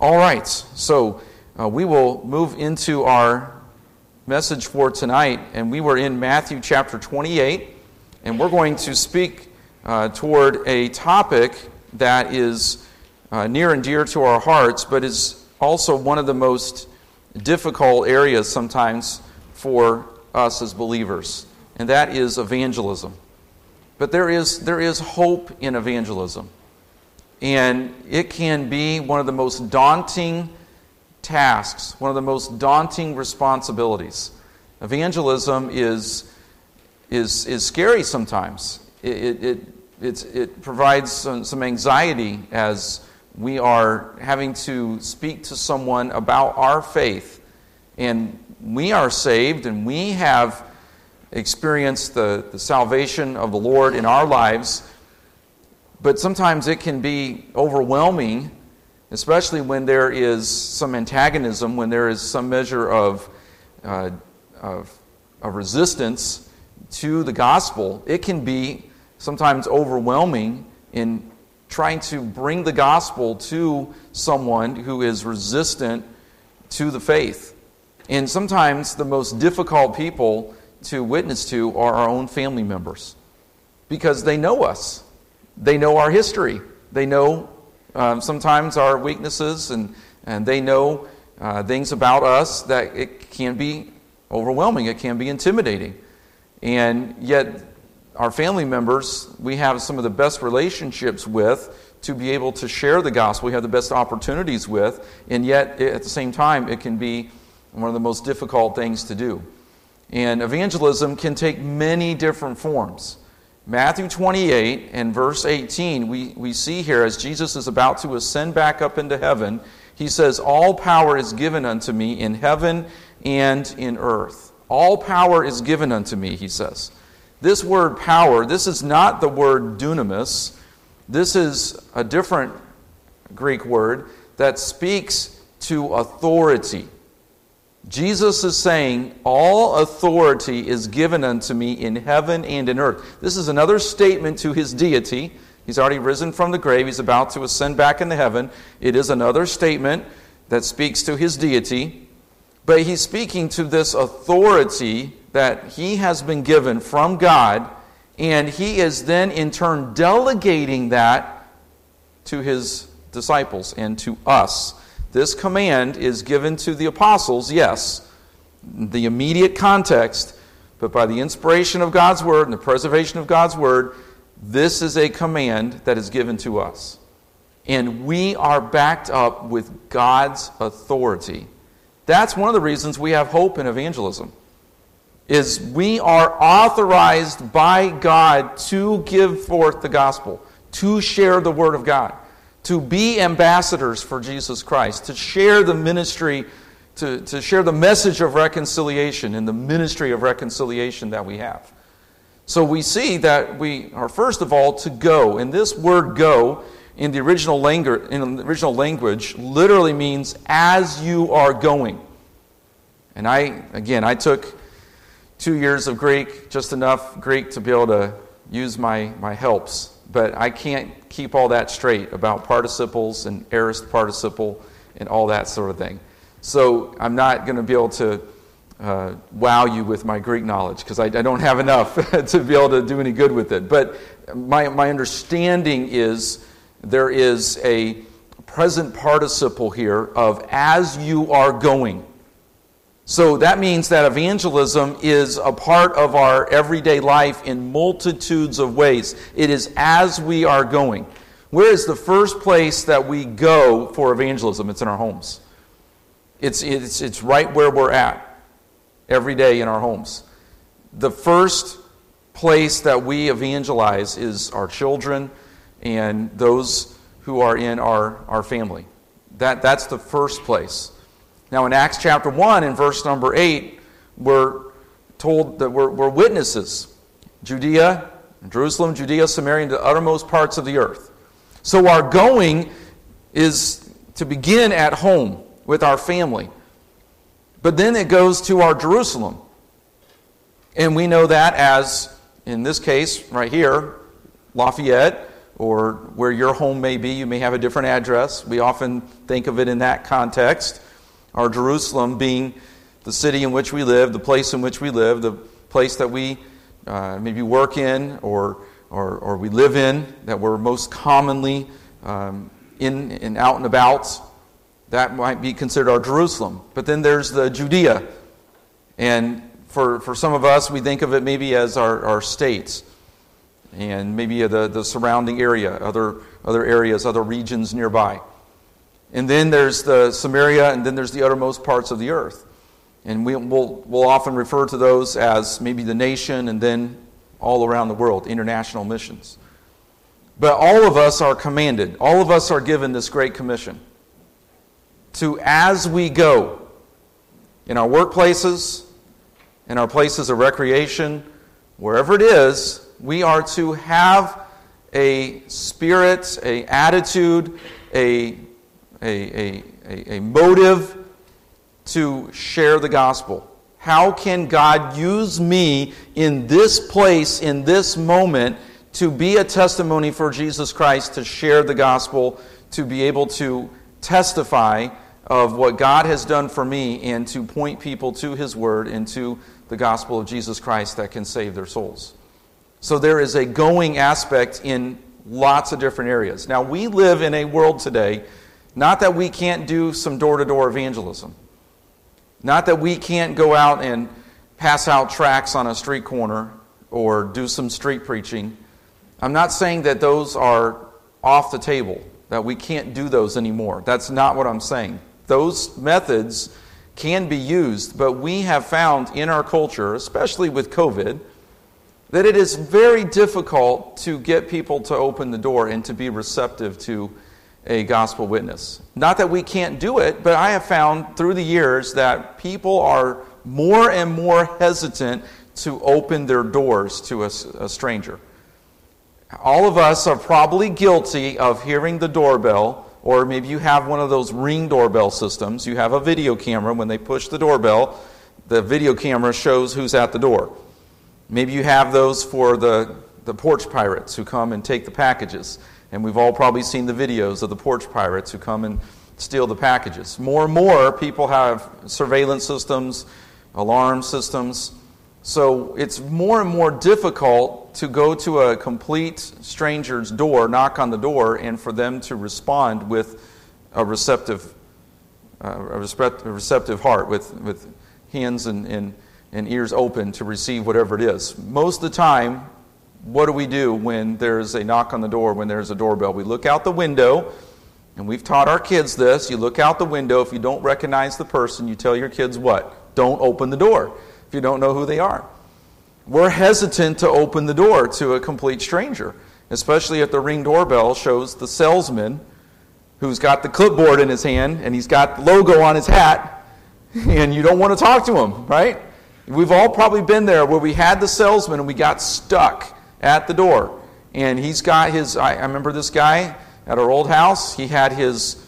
All right, so uh, we will move into our message for tonight, and we were in Matthew chapter 28, and we're going to speak uh, toward a topic that is uh, near and dear to our hearts, but is also one of the most difficult areas sometimes for us as believers, and that is evangelism. But there is, there is hope in evangelism. And it can be one of the most daunting tasks, one of the most daunting responsibilities. Evangelism is, is, is scary sometimes. It, it, it, it provides some, some anxiety as we are having to speak to someone about our faith. And we are saved and we have experienced the, the salvation of the Lord in our lives but sometimes it can be overwhelming, especially when there is some antagonism, when there is some measure of, uh, of, of resistance to the gospel. It can be sometimes overwhelming in trying to bring the gospel to someone who is resistant to the faith. And sometimes the most difficult people to witness to are our own family members because they know us. They know our history. They know um, sometimes our weaknesses, and, and they know uh, things about us that it can be overwhelming, it can be intimidating. And yet, our family members, we have some of the best relationships with to be able to share the gospel. We have the best opportunities with, and yet, at the same time, it can be one of the most difficult things to do. And evangelism can take many different forms. Matthew 28 and verse 18, we, we see here as Jesus is about to ascend back up into heaven, he says, All power is given unto me in heaven and in earth. All power is given unto me, he says. This word power, this is not the word dunamis. This is a different Greek word that speaks to authority. Jesus is saying, All authority is given unto me in heaven and in earth. This is another statement to his deity. He's already risen from the grave, he's about to ascend back into heaven. It is another statement that speaks to his deity. But he's speaking to this authority that he has been given from God, and he is then in turn delegating that to his disciples and to us. This command is given to the apostles, yes, the immediate context, but by the inspiration of God's word and the preservation of God's word, this is a command that is given to us. And we are backed up with God's authority. That's one of the reasons we have hope in evangelism. Is we are authorized by God to give forth the gospel, to share the word of God to be ambassadors for Jesus Christ, to share the ministry, to, to share the message of reconciliation and the ministry of reconciliation that we have. So we see that we are, first of all, to go. And this word go in the original language, in the original language literally means as you are going. And I, again, I took two years of Greek, just enough Greek to be able to use my, my helps but I can't keep all that straight about participles and aorist participle and all that sort of thing. So I'm not going to be able to uh, wow you with my Greek knowledge because I, I, don't have enough to be able to do any good with it. But my, my understanding is there is a present participle here of as you are going. So that means that evangelism is a part of our everyday life in multitudes of ways. It is as we are going. Where is the first place that we go for evangelism? It's in our homes. It's, it's, it's right where we're at every day in our homes. The first place that we evangelize is our children and those who are in our, our family. That, that's the first place. Now, in Acts chapter 1, in verse number 8, we're told that we're, we're witnesses Judea, Jerusalem, Judea, Samaria, and the uttermost parts of the earth. So, our going is to begin at home with our family. But then it goes to our Jerusalem. And we know that as, in this case, right here, Lafayette, or where your home may be. You may have a different address. We often think of it in that context. Our Jerusalem being the city in which we live, the place in which we live, the place that we uh, maybe work in or, or, or, we live in, that we're most commonly um, in and out and about. That might be considered our Jerusalem. But then there's the Judea. And for, for some of us, we think of it maybe as our, our states and maybe the, the surrounding area, other, other areas, other regions nearby. And then there's the Samaria, and then there's the uttermost parts of the earth. And we, will we'll often refer to those as maybe the nation and then all around the world, international missions. But all of us are commanded, all of us are given this great commission to, as we go, in our workplaces, in our places of recreation, wherever it is, we are to have a spirit, a attitude, a, a, a, a, motive to share the gospel. How can God use me in this place, in this moment, to be a testimony for Jesus Christ, to share the gospel, to be able to testify of what God has done for me, and to point people to His Word and to the gospel of Jesus Christ that can save their souls? So there is a going aspect in lots of different areas. Now, we live in a world today, not that we can't do some door to door evangelism, not that we can't go out and pass out tracts on a street corner or do some street preaching. I'm not saying that those are off the table, that we can't do those anymore. That's not what I'm saying. Those methods can be used, but we have found in our culture, especially with COVID, that it is very difficult to get people to open the door and to be receptive to a gospel witness. Not that we can't do it, but I have found through the years that people are more and more hesitant to open their doors to a, a stranger. All of us are probably guilty of hearing the doorbell, or maybe you have one of those ring doorbell systems. You have a video camera. When they push the doorbell, the video camera shows who's at the door. Maybe you have those for the, the porch pirates who come and take the packages. And we've all probably seen the videos of the porch pirates who come and steal the packages. More and more people have surveillance systems, alarm systems. So it's more and more difficult to go to a complete stranger's door, knock on the door, and for them to respond with a receptive, uh, a receptive heart, with, with hands and, and and ears open to receive whatever it is. Most of the time, what do we do when there's a knock on the door, when there's a doorbell? We look out the window, and we've taught our kids this. You look out the window. If you don't recognize the person, you tell your kids what? Don't open the door if you don't know who they are. We're hesitant to open the door to a complete stranger, especially if the ring doorbell shows the salesman who's got the clipboard in his hand and he's got the logo on his hat, and you don't want to talk to him, right? We've all probably been there where we had the salesman and we got stuck at the door. And he's got his, I, I remember this guy at our old house, he had his,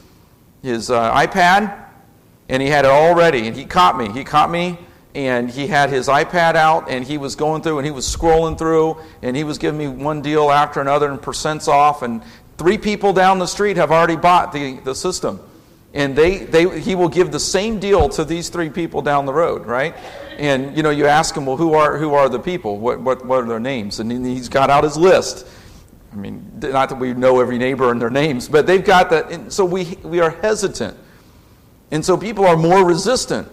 his uh, iPad and he had it all ready. And he caught me. He caught me and he had his iPad out and he was going through and he was scrolling through and he was giving me one deal after another and percents off. And three people down the street have already bought the, the system. And they, they, he will give the same deal to these three people down the road, right? And you know, you ask him, well, who are who are the people? What what what are their names? And he's got out his list. I mean, not that we know every neighbor and their names, but they've got that. And so we we are hesitant, and so people are more resistant.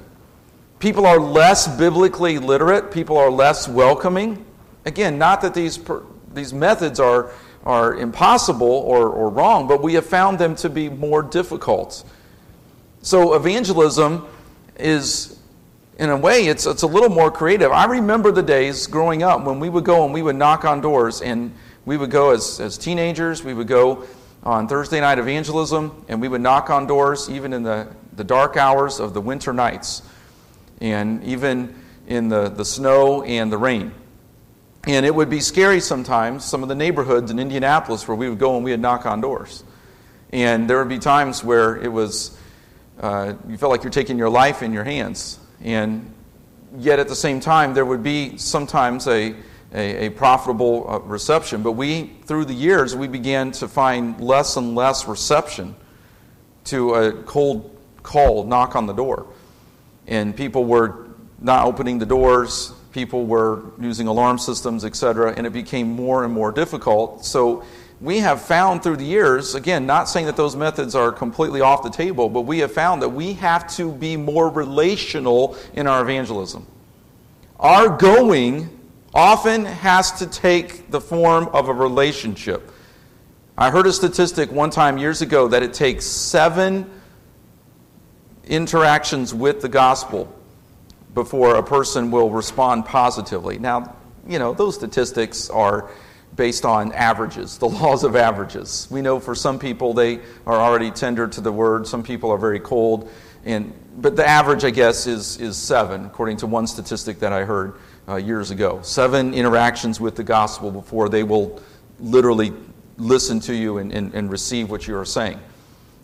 People are less biblically literate. People are less welcoming. Again, not that these these methods are are impossible or, or wrong, but we have found them to be more difficult. So evangelism is in a way, it's, it's a little more creative. I remember the days growing up when we would go and we would knock on doors, and we would go as, as teenagers, we would go on Thursday night evangelism, and we would knock on doors even in the, the dark hours of the winter nights, and even in the, the snow and the rain. And it would be scary sometimes, some of the neighborhoods in Indianapolis where we would go and we would knock on doors. And there would be times where it was, uh, you felt like you're taking your life in your hands and yet at the same time, there would be sometimes a, a, a profitable uh, reception. But we, through the years, we began to find less and less reception to a cold call, knock on the door. And people were not opening the doors, people were using alarm systems, etc., and it became more and more difficult. So we have found through the years, again, not saying that those methods are completely off the table, but we have found that we have to be more relational in our evangelism. Our going often has to take the form of a relationship. I heard a statistic one time years ago that it takes seven interactions with the gospel before a person will respond positively. Now, you know, those statistics are based on averages, the laws of averages. We know for some people they are already tender to the word, some people are very cold, and but the average, I guess, is is seven, according to one statistic that I heard uh, years ago. Seven interactions with the gospel before they will literally listen to you and, and, and receive what you are saying.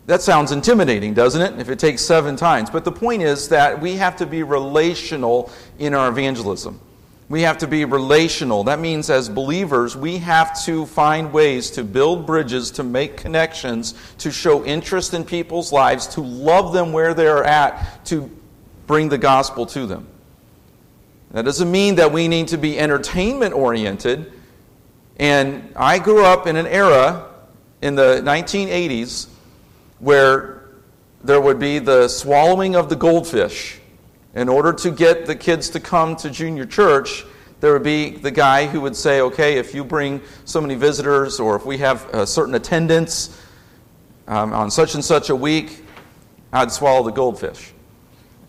That sounds intimidating, doesn't it? If it takes seven times. But the point is that we have to be relational in our evangelism. We have to be relational. That means, as believers, we have to find ways to build bridges, to make connections, to show interest in people's lives, to love them where they're at, to bring the gospel to them. That doesn't mean that we need to be entertainment oriented. And I grew up in an era in the 1980s where there would be the swallowing of the goldfish in order to get the kids to come to junior church, there would be the guy who would say, okay, if you bring so many visitors or if we have a certain attendance um, on such and such a week, I'd swallow the goldfish.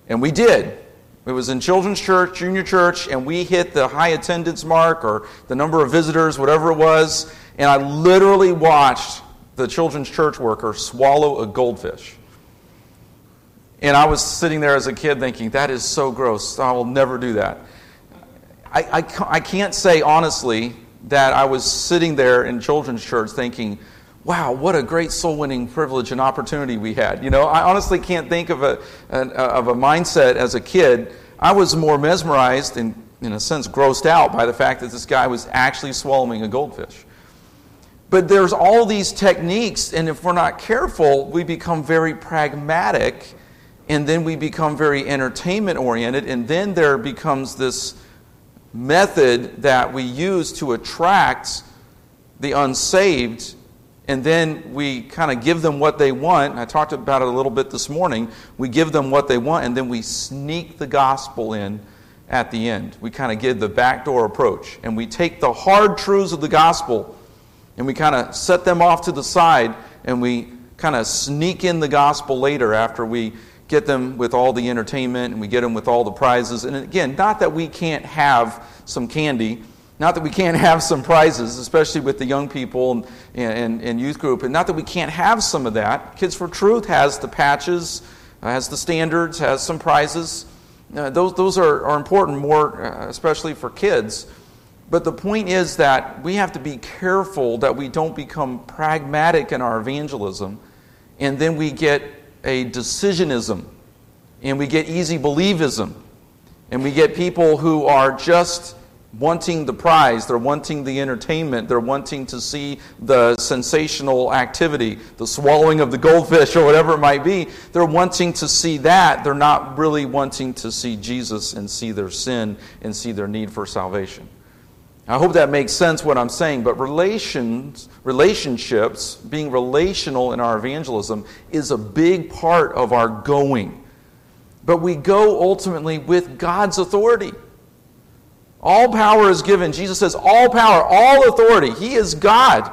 And we did. It was in children's church, junior church, and we hit the high attendance mark or the number of visitors, whatever it was. And I literally watched the children's church worker swallow a goldfish. And I was sitting there as a kid thinking, that is so gross. I will never do that. I, I, I can't say honestly that I was sitting there in children's church thinking, wow, what a great soul winning privilege and opportunity we had. You know, I honestly can't think of a, an, of a mindset as a kid. I was more mesmerized and, in a sense, grossed out by the fact that this guy was actually swallowing a goldfish. But there's all these techniques, and if we're not careful, we become very pragmatic and then we become very entertainment oriented, and then there becomes this method that we use to attract the unsaved, and then we kind of give them what they want. I talked about it a little bit this morning. We give them what they want, and then we sneak the gospel in at the end. We kind of give the backdoor approach, and we take the hard truths of the gospel and we kind of set them off to the side, and we kind of sneak in the gospel later after we get them with all the entertainment and we get them with all the prizes. And again, not that we can't have some candy, not that we can't have some prizes, especially with the young people and, and, and youth group, and not that we can't have some of that. Kids for Truth has the patches, uh, has the standards, has some prizes. Uh, those those are, are important, more uh, especially for kids. But the point is that we have to be careful that we don't become pragmatic in our evangelism and then we get a decisionism, and we get easy believism, and we get people who are just wanting the prize, they're wanting the entertainment, they're wanting to see the sensational activity, the swallowing of the goldfish or whatever it might be. They're wanting to see that. They're not really wanting to see Jesus and see their sin and see their need for salvation. I hope that makes sense what I'm saying, but relations, relationships, being relational in our evangelism, is a big part of our going. But we go ultimately with God's authority. All power is given. Jesus says, all power, all authority. He is God.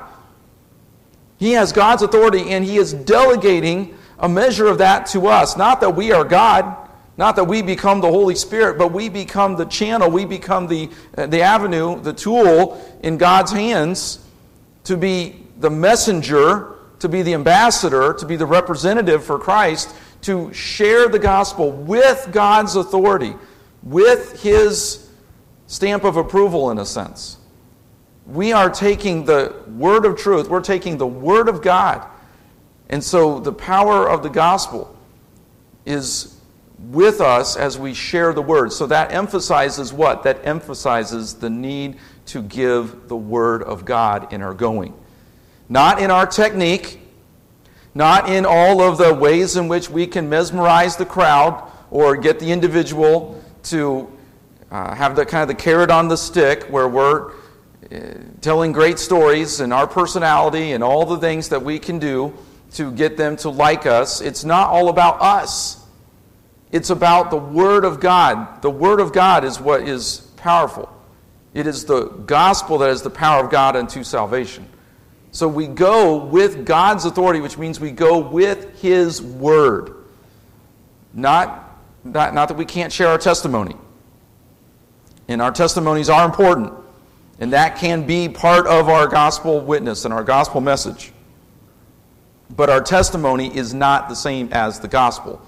He has God's authority, and He is delegating a measure of that to us. Not that we are God, not that we become the Holy Spirit, but we become the channel, we become the, uh, the avenue, the tool in God's hands to be the messenger, to be the ambassador, to be the representative for Christ, to share the gospel with God's authority, with His stamp of approval, in a sense. We are taking the word of truth, we're taking the word of God. And so the power of the gospel is with us as we share the word. So that emphasizes what? That emphasizes the need to give the word of God in our going. Not in our technique, not in all of the ways in which we can mesmerize the crowd or get the individual to uh, have the kind of the carrot on the stick where we're uh, telling great stories and our personality and all the things that we can do to get them to like us. It's not all about us. It's about the Word of God. The Word of God is what is powerful. It is the gospel that is the power of God unto salvation. So we go with God's authority, which means we go with His Word. Not, not, not that we can't share our testimony. And our testimonies are important. And that can be part of our gospel witness and our gospel message. But our testimony is not the same as the gospel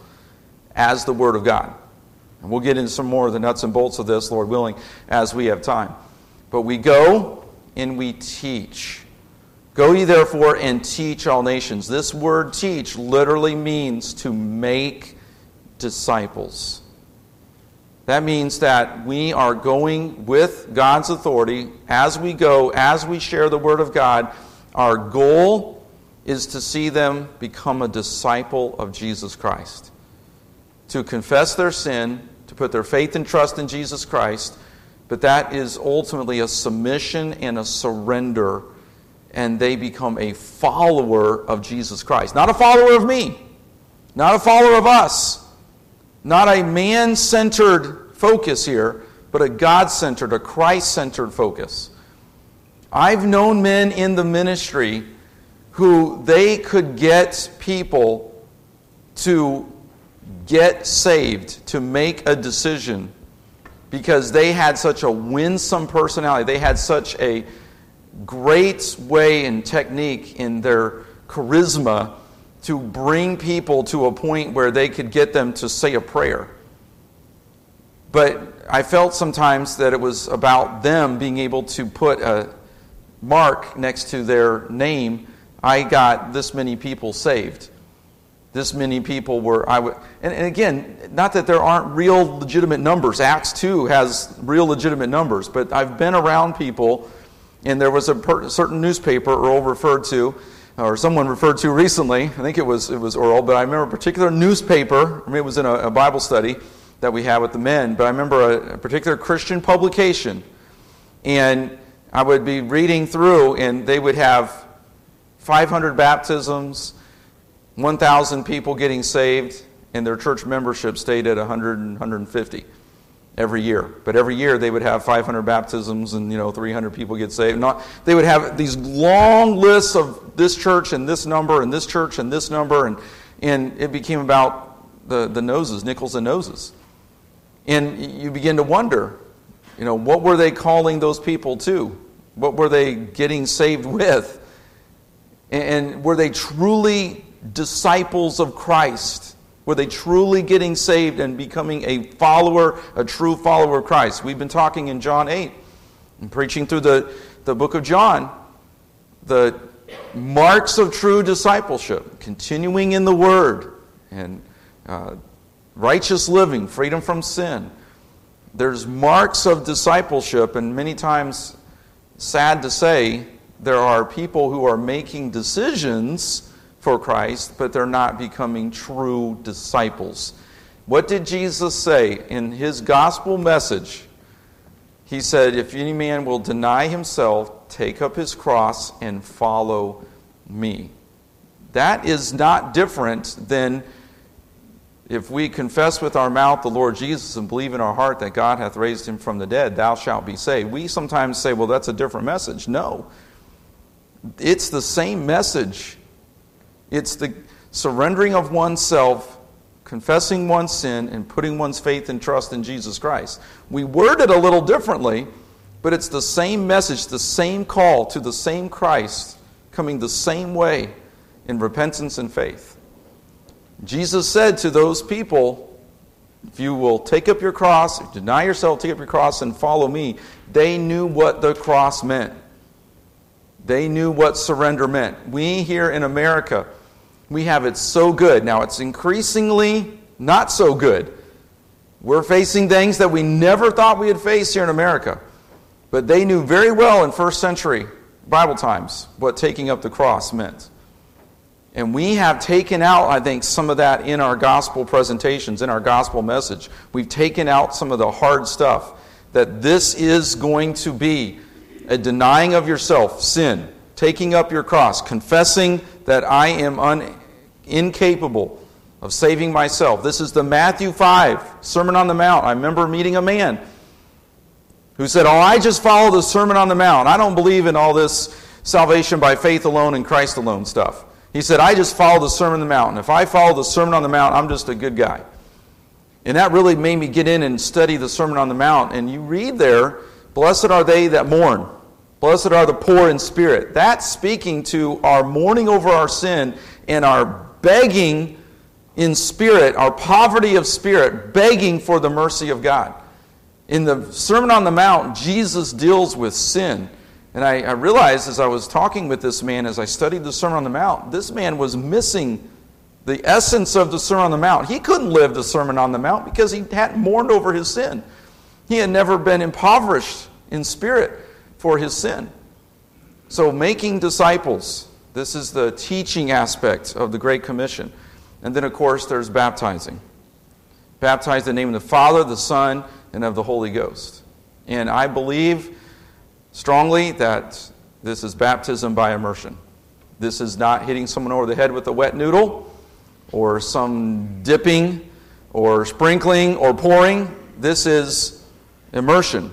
as the Word of God. And we'll get into some more of the nuts and bolts of this, Lord willing, as we have time. But we go and we teach. Go ye therefore and teach all nations. This word teach literally means to make disciples. That means that we are going with God's authority as we go, as we share the Word of God. Our goal is to see them become a disciple of Jesus Christ to confess their sin, to put their faith and trust in Jesus Christ, but that is ultimately a submission and a surrender, and they become a follower of Jesus Christ. Not a follower of me, not a follower of us, not a man centered focus here, but a God centered, a Christ centered focus. I've known men in the ministry who they could get people to get saved, to make a decision, because they had such a winsome personality. They had such a great way and technique in their charisma to bring people to a point where they could get them to say a prayer. But I felt sometimes that it was about them being able to put a mark next to their name. I got this many people saved this many people were I would and, and, again not that there aren't real legitimate numbers. Acts 2 has real legitimate numbers but i've been around people and there was a per, certain newspaper earl referred to or someone referred to recently i think it was it was earl but i remember a particular newspaper I mean, it was in a, a bible study that we had with the men but i remember a, a particular christian publication. And i would be reading through and they would have 500 baptisms 1,000 people getting saved, and their church membership stayed at 100 and 150 every year. But every year they would have 500 baptisms and you know 300 people get saved. Not, they would have these long lists of this church and this number and this church and this number, and and it became about the the noses, nickels and noses, and you begin to wonder, you know, what were they calling those people to? What were they getting saved with? And were they truly disciples of Christ? Were they truly getting saved and becoming a follower, a true follower of Christ? We've been talking in John 8 and preaching through the, the book of John the marks of true discipleship, continuing in the Word and uh, righteous living, freedom from sin. There's marks of discipleship, and many times, sad to say, there are people who are making decisions for Christ, but they're not becoming true disciples. What did Jesus say in his gospel message? He said, If any man will deny himself, take up his cross, and follow me. That is not different than if we confess with our mouth the Lord Jesus and believe in our heart that God hath raised him from the dead, thou shalt be saved. We sometimes say, well, that's a different message. No. It's the same message it's the surrendering of oneself, confessing one's sin, and putting one's faith and trust in Jesus Christ. We word it a little differently, but it's the same message, the same call to the same Christ, coming the same way in repentance and faith. Jesus said to those people, if you will take up your cross, deny yourself, take up your cross, and follow me, they knew what the cross meant. They knew what surrender meant. We here in America, we have it so good. Now, it's increasingly not so good. We're facing things that we never thought we would face here in America. But they knew very well in first century Bible times what taking up the cross meant. And we have taken out, I think, some of that in our gospel presentations, in our gospel message. We've taken out some of the hard stuff. That this is going to be a denying of yourself, sin, taking up your cross, confessing that I am un- incapable of saving myself. This is the Matthew 5 Sermon on the Mount. I remember meeting a man who said, Oh, I just follow the Sermon on the Mount. I don't believe in all this salvation by faith alone and Christ alone stuff. He said, I just follow the Sermon on the Mount. And if I follow the Sermon on the Mount, I'm just a good guy. And that really made me get in and study the Sermon on the Mount. And you read there, Blessed are they that mourn. Blessed are the poor in spirit. That's speaking to our mourning over our sin and our begging in spirit, our poverty of spirit, begging for the mercy of God. In the Sermon on the Mount, Jesus deals with sin. And I, I, realized as I was talking with this man, as I studied the Sermon on the Mount, this man was missing the essence of the Sermon on the Mount. He couldn't live the Sermon on the Mount because he hadn't mourned over his sin. He had never been impoverished in spirit for his sin. So, making disciples, this is the teaching aspect of the Great Commission. And then, of course, there's baptizing. Baptize in the name of the Father, the Son, and of the Holy Ghost. And I believe strongly that this is baptism by immersion. This is not hitting someone over the head with a wet noodle or some dipping or sprinkling or pouring. This is immersion.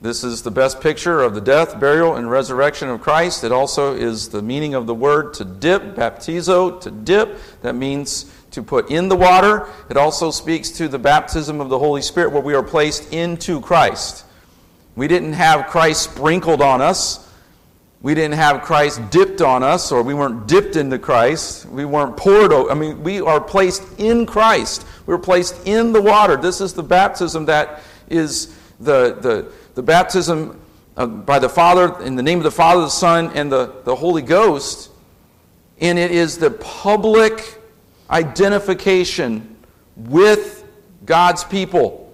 This is the best picture of the death, burial, and resurrection of Christ. It also is the meaning of the word to dip, baptizo, to dip. That means to put in the water. It also speaks to the baptism of the Holy Spirit where we are placed into Christ. We didn't have Christ sprinkled on us. We didn't have Christ dipped on us, or we weren't dipped into Christ. We weren't poured. over. I mean, we are placed in Christ. We're placed in the water. This is the baptism that is the, the, the baptism uh, by the Father, in the name of the Father, the Son, and the, the Holy Ghost. And it is the public identification with God's people,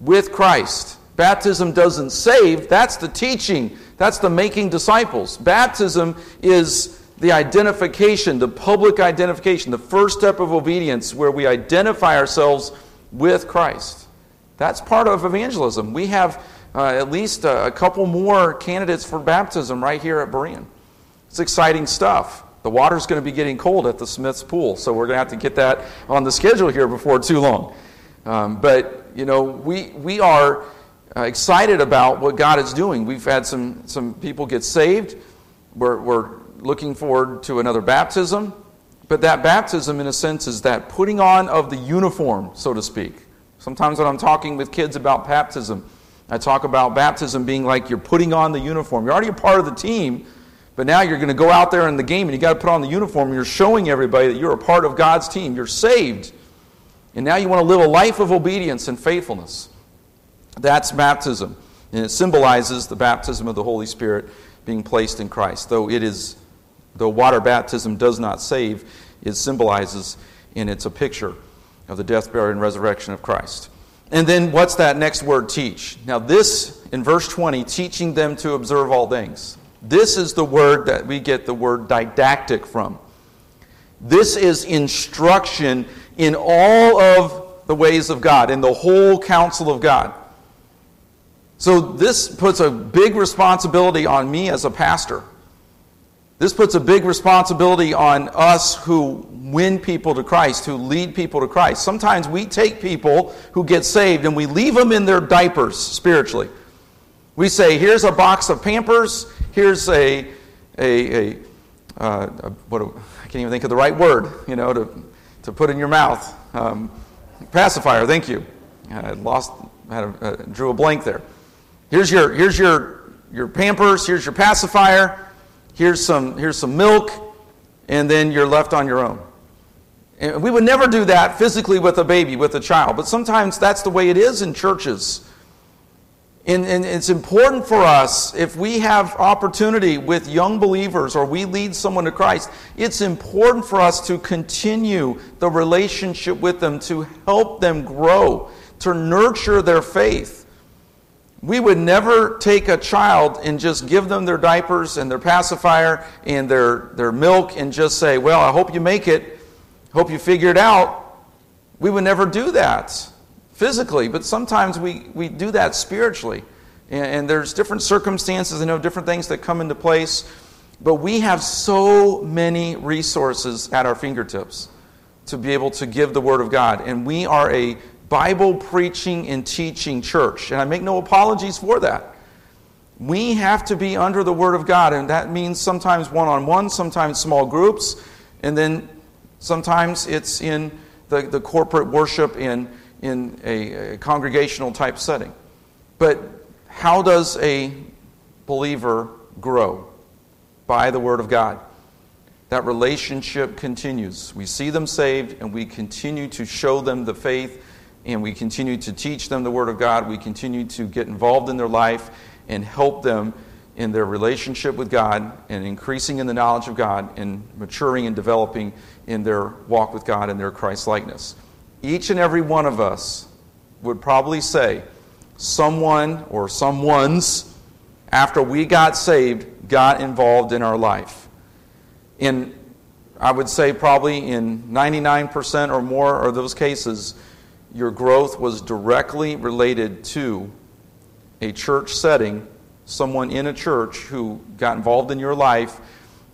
with Christ. Baptism doesn't save, that's the teaching, that's the making disciples. Baptism is the identification, the public identification, the first step of obedience where we identify ourselves with Christ. That's part of evangelism. We have uh, at least a, a, couple more candidates for baptism right here at Berean. It's exciting stuff. The water's going to be getting cold at the Smith's pool, so we're going to have to get that on the schedule here before too long. Um, but, you know, we, we are uh, excited about what God is doing. We've had some, some people get saved. We're, we're looking forward to another baptism. But that baptism, in a sense, is that putting on of the uniform, so to speak. Sometimes when I'm talking with kids about baptism, I talk about baptism being like you're putting on the uniform. You're already a part of the team, but now you're going to go out there in the game and you got to put on the uniform and you're showing everybody that you're a part of God's team. You're saved. And now you want to live a life of obedience and faithfulness. That's baptism. And it symbolizes the baptism of the Holy Spirit being placed in Christ. Though it is, though water baptism does not save, it symbolizes and it's a picture of the death, burial, and resurrection of Christ. And then what's that next word, teach? Now, this in verse 20, teaching them to observe all things. This is the word that we get the word didactic from. This is instruction in all of the ways of God, in the whole counsel of God. So, this puts a big responsibility on me as a pastor. This puts a big responsibility on us who win people to Christ, who lead people to Christ. Sometimes we take people who get saved and we leave them in their diapers spiritually. We say, here's a box of Pampers, here's a, a, a, uh, a what a, I can't even think of the right word, you know, to, to put in your mouth. Um, pacifier, thank you. I lost, had a, uh, drew a blank there. Here's your, here's your, your Pampers, here's your pacifier, here's some, here's some milk, and then you're left on your own. And we would never do that physically with a baby, with a child, but sometimes that's the way it is in churches. And, and, it's important for us, if we have opportunity with young believers or we lead someone to Christ, it's important for us to continue the relationship with them, to help them grow, to nurture their faith. We would never take a child and just give them their diapers and their pacifier and their, their milk and just say, Well, I hope you make it. Hope you figure it out. We would never do that physically, but sometimes we, we do that spiritually. And, and there's different circumstances, I know different things that come into place. But we have so many resources at our fingertips to be able to give the Word of God. And we are a Bible preaching and teaching church. And I make no apologies for that. We have to be under the Word of God, and that means sometimes one on one, sometimes small groups, and then sometimes it's in the, the corporate worship in, in a, a congregational type setting. But how does a believer grow? By the Word of God that relationship continues. We see them saved, and we continue to show them the faith, and we continue to teach them the Word of God. We continue to get involved in their life and help them in their relationship with God and increasing in the knowledge of God and maturing and developing in their walk with God and their Christ likeness. Each and every one of us would probably say, someone or someone's, after we got saved, got involved in our life in, I would say, probably in 99% or more of those cases, your growth was directly related to a church setting, someone in a church who got involved in your life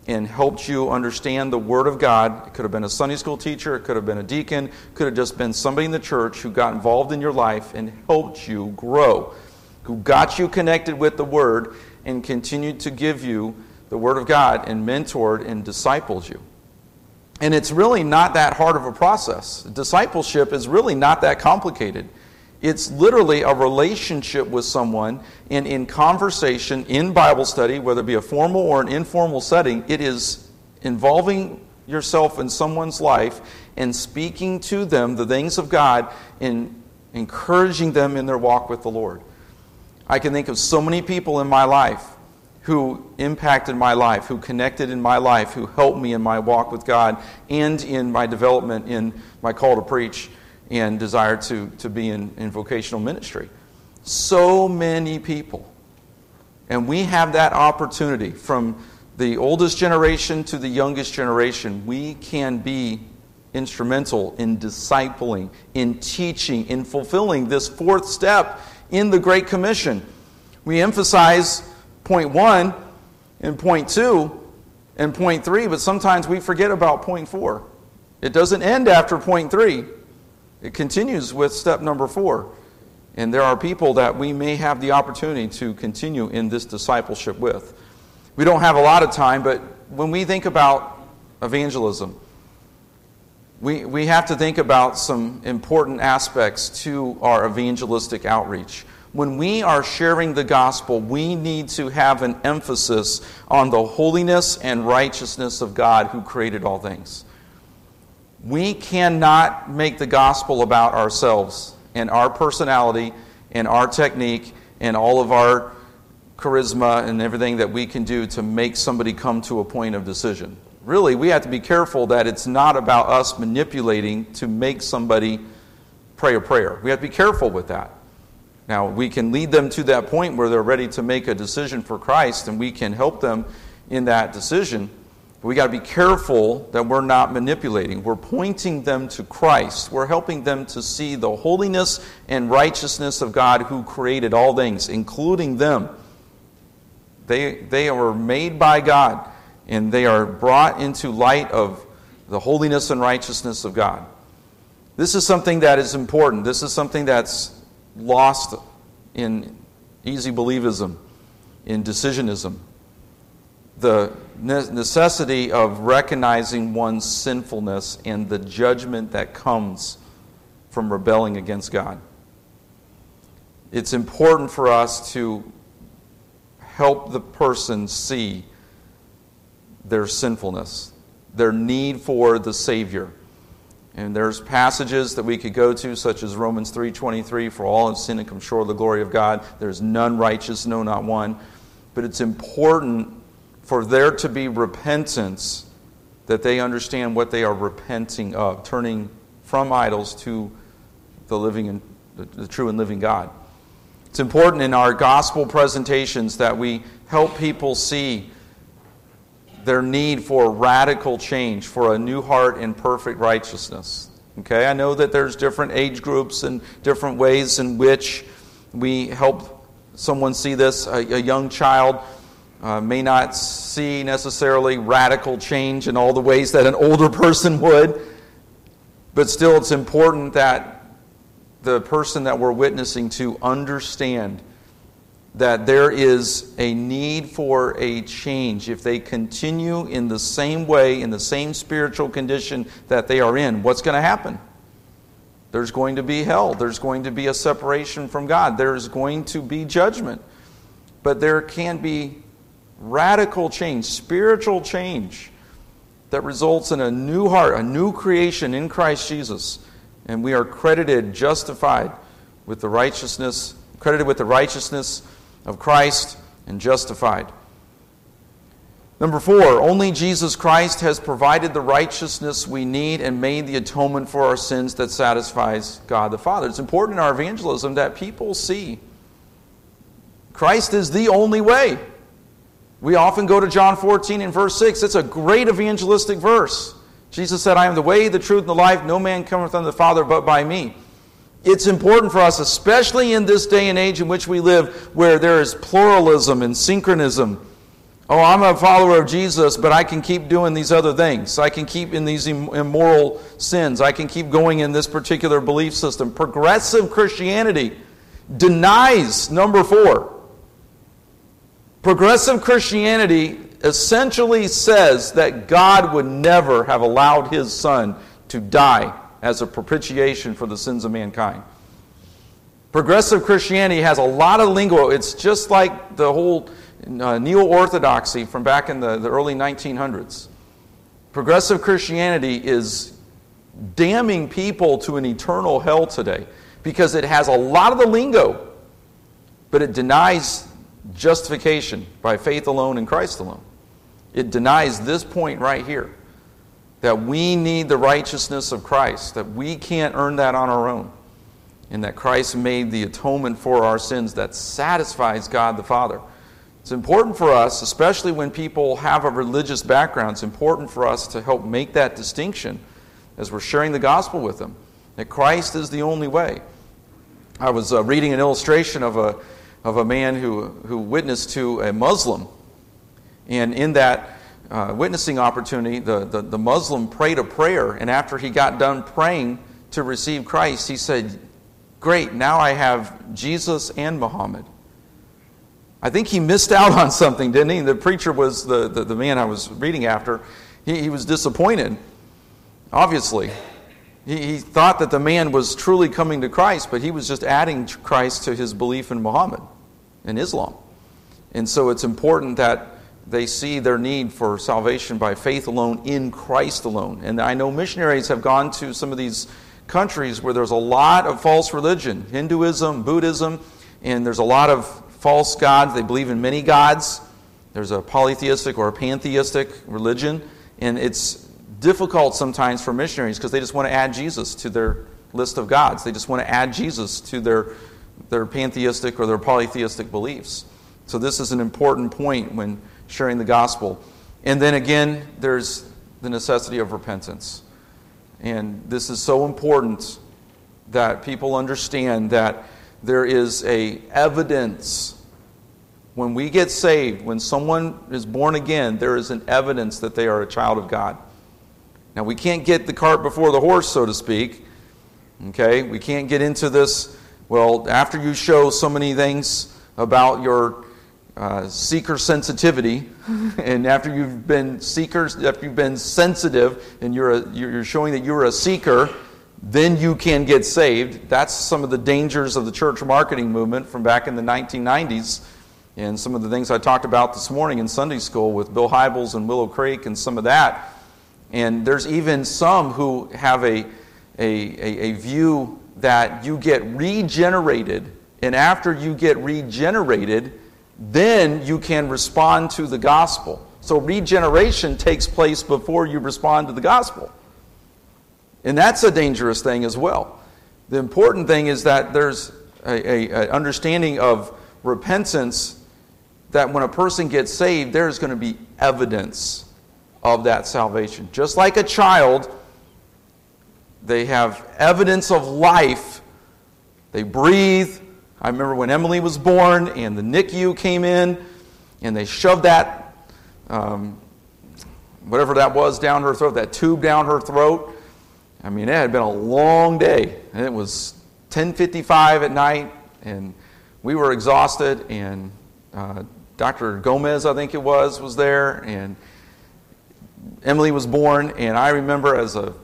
and helped you understand the Word of God. It could have been a Sunday school teacher, it could have been a deacon, could have just been somebody in the church who got involved in your life and helped you grow, who got you connected with the Word and continued to give you the Word of God and mentored and discipled you. And it's really not that hard of a process. Discipleship is really not that complicated. It's literally a relationship with someone, and in conversation, in Bible study, whether it be a formal or an informal setting, it is involving yourself in someone's life and speaking to them the things of God and encouraging them in their walk with the Lord. I can think of so many people in my life who impacted my life, who connected in my life, who helped me in my walk with God and in my development in my call to preach and desire to, to be in, in vocational ministry. So many people. And we have that opportunity from the oldest generation to the youngest generation. We can be instrumental in discipling, in teaching, in fulfilling this fourth step in the Great Commission. We emphasize point one and point two and point three, but sometimes we forget about point four. It doesn't end after point three, it continues with step number four. And there are people that we may have the opportunity to continue in this discipleship with. We don't have a lot of time, but when we think about evangelism, we, we have to think about some important aspects to our evangelistic outreach when we are sharing the gospel, we need to have an emphasis on the holiness and righteousness of God who created all things. We cannot make the gospel about ourselves and our personality and our technique and all of our charisma and everything that we can do to make somebody come to a point of decision. Really, we have to be careful that it's not about us manipulating to make somebody pray a prayer. We have to be careful with that. Now, we can lead them to that point where they're ready to make a decision for Christ, and we can help them in that decision. But we got to be careful that we're not manipulating. We're pointing them to Christ. We're helping them to see the holiness and righteousness of God who created all things, including them. They, they were made by God, and they are brought into light of the holiness and righteousness of God. This is something that is important. This is something that's lost in easy believism, in decisionism. The necessity of recognizing one's sinfulness and the judgment that comes from rebelling against God. It's important for us to help the person see their sinfulness, their need for the Savior. And there's passages that we could go to, such as Romans 3.23, for all have sinned and come short of the glory of God. There's none righteous, no, not one. But it's important for there to be repentance that they understand what they are repenting of, turning from idols to the living and the, the true and living God. It's important in our gospel presentations that we help people see their need for radical change, for a new heart and perfect righteousness. Okay, I know that there's different age groups and different ways in which we help someone see this. A, a young child uh, may not see necessarily radical change in all the ways that an older person would, but still, it's important that the person that we're witnessing to understand that there is a need for a change if they continue in the same way, in the same spiritual condition that they are in. What's going to happen? There's going to be hell. There's going to be a separation from God. There's going to be judgment. But there can be radical change, spiritual change, that results in a new heart, a new creation in Christ Jesus. And we are credited, justified with the righteousness, credited with the righteousness of Christ and justified. Number four, only Jesus Christ has provided the righteousness we need and made the atonement for our sins that satisfies God the Father. It's important in our evangelism that people see Christ is the only way. We often go to John 14 and verse 6. It's a great evangelistic verse. Jesus said, I am the way, the truth, and the life. No man cometh unto the Father but by me. It's important for us, especially in this day and age in which we live, where there is pluralism and syncretism. Oh, I'm a follower of Jesus, but I can keep doing these other things. I can keep in these immoral sins. I can keep going in this particular belief system. Progressive Christianity denies, number four, progressive Christianity essentially says that God would never have allowed his son to die as a propitiation for the sins of mankind. Progressive Christianity has a lot of lingo. It's just like the whole uh, neo orthodoxy from back in the, the early 1900s. Progressive Christianity is damning people to an eternal hell today because it has a lot of the lingo, but it denies justification by faith alone in Christ alone. It denies this point right here that we need the righteousness of Christ, that we can't earn that on our own, and that Christ made the atonement for our sins that satisfies God the Father. It's important for us, especially when people have a religious background, it's important for us to help make that distinction as we're sharing the gospel with them, that Christ is the only way. I was uh, reading an illustration of a, of a man who, who witnessed to a Muslim, and in that, uh, witnessing opportunity, the, the, the Muslim prayed a prayer, and after he got done praying to receive Christ, he said, Great, now I have Jesus and Muhammad. I think he missed out on something, didn't he? The preacher was the, the, the man I was reading after. He, he was disappointed, obviously. He, he thought that the man was truly coming to Christ, but he was just adding Christ to his belief in Muhammad and Islam. And so it's important that they see their need for salvation by faith alone in Christ alone. And I know missionaries have gone to some of these countries where there's a lot of false religion Hinduism, Buddhism, and there's a lot of false gods. They believe in many gods. There's a polytheistic or a pantheistic religion, and it's difficult sometimes for missionaries because they just want to add Jesus to their list of gods. They just want to add Jesus to their, their pantheistic or their polytheistic beliefs. So, this is an important point when sharing the gospel. And then again, there's the necessity of repentance. And this is so important that people understand that there is a evidence when we get saved, when someone is born again, there is an evidence that they are a child of God. Now, we can't get the cart before the horse, so to speak. Okay? We can't get into this, well, after you show so many things about your uh, seeker sensitivity, and after you've been seekers, after you've been sensitive, and you're, a, you're showing that you're a seeker, then you can get saved. That's some of the dangers of the church marketing movement from back in the 1990s, and some of the things I talked about this morning in Sunday school with Bill Hybels and Willow Creek and some of that. And there's even some who have a, a, a, a view that you get regenerated, and after you get regenerated, then you can respond to the gospel. So regeneration takes place before you respond to the gospel. And that's a dangerous thing as well. The important thing is that there's a, understanding of repentance that when a person gets saved, there's going to be evidence of that salvation. Just like a child, they have evidence of life. They breathe. I remember when Emily was born and the NICU came in and they shoved that, um, whatever that was, down her throat, that tube down her throat. I mean, it had been a long day. And it was 10.55 at night and we were exhausted and uh, Dr. Gomez, I think it was, was there, and Emily was born, and I remember as a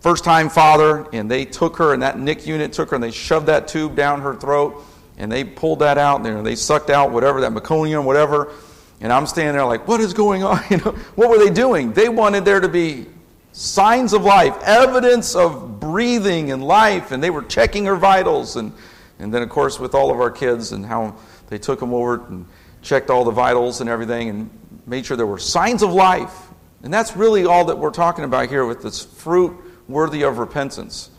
first time father, and they took her, and that NIC unit took her, and they shoved that tube down her throat, and they pulled that out, and they sucked out whatever, that meconium, whatever, and I'm standing there like, what is going on? You know, what were they doing? They wanted there to be signs of life, evidence of breathing and life, and they were checking her vitals, and, and then, of course, with all of our kids and how they took them over and checked all the vitals and everything and made sure there were signs of life. And that's really all that we're talking about here with this fruit worthy of repentance.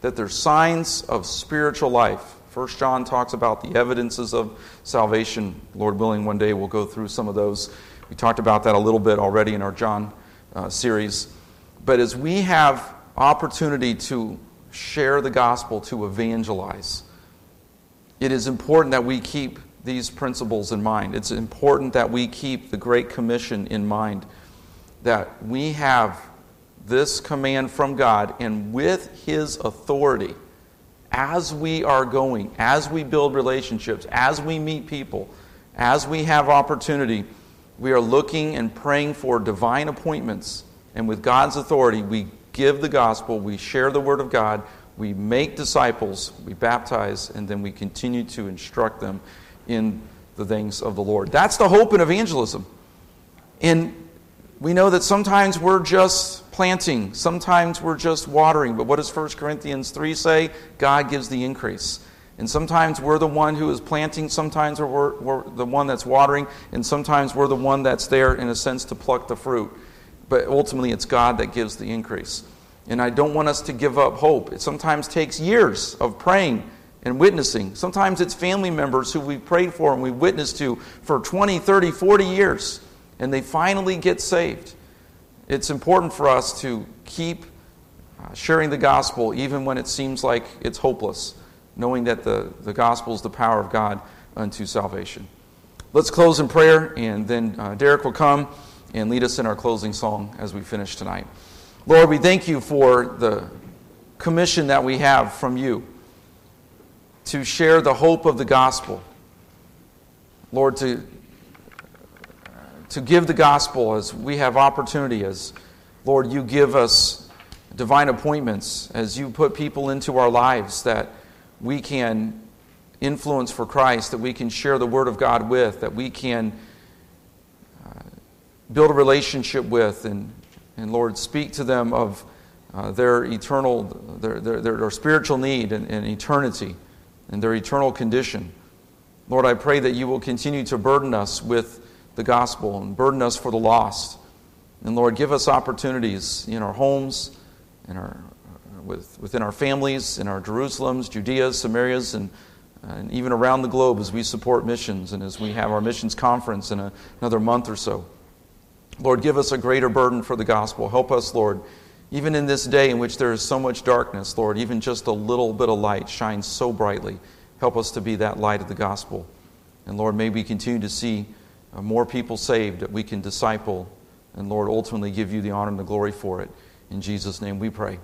That there's signs of spiritual life. First John talks about the evidences of salvation. Lord willing, one day we'll go through some of those. We talked about that a little bit already in our John uh, series. But as we have opportunity to share the gospel, to evangelize, it is important that we keep these principles in mind. It's important that we keep the Great Commission in mind, that we have this command from God, and with His authority, as we are going, as we build relationships, as we meet people, as we have opportunity, we are looking and praying for divine appointments. And with God's authority, we give the gospel, we share the word of God, we make disciples, we baptize, and then we continue to instruct them in the things of the Lord. That's the hope in evangelism. And we know that sometimes we're just planting, sometimes we're just watering. But what does 1 Corinthians 3 say? God gives the increase. And sometimes we're the one who is planting, sometimes we're, we're, the one that's watering, and sometimes we're the one that's there, in a sense, to pluck the fruit. But ultimately, it's God that gives the increase. And I don't want us to give up hope. It sometimes takes years of praying and witnessing. Sometimes it's family members who we've prayed for and we witnessed to for 20, 30, 40 years, and they finally get saved. It's important for us to keep uh, sharing the gospel even when it seems like it's hopeless, knowing that the, the gospel is the power of God unto salvation. Let's close in prayer, and then uh, Derek will come and lead us in our closing song as we finish tonight. Lord, we thank you for the commission that we have from you to share the hope of the gospel. Lord, to, to give the gospel as we have opportunity, as Lord, you give us divine appointments, as you put people into our lives that we can influence for Christ, that we can share the Word of God with, that we can uh, build a relationship with, and, and Lord, speak to them of uh, their eternal, their, their, their, spiritual need and, and eternity and their eternal condition. Lord, I pray that you will continue to burden us with the gospel and burden us for the lost. And Lord, give us opportunities in our homes, in our, with, within our families, in our Jerusalems, Judeas, Samarias, and, and even around the globe as we support missions and as we have our missions conference in a, another month or so. Lord, give us a greater burden for the gospel. Help us, Lord, even in this day in which there is so much darkness, Lord, even just a little bit of light shines so brightly. Help us to be that light of the gospel. And Lord, may we continue to see more people saved that we can disciple. And Lord, ultimately give you the honor and the glory for it. In Jesus' name we pray.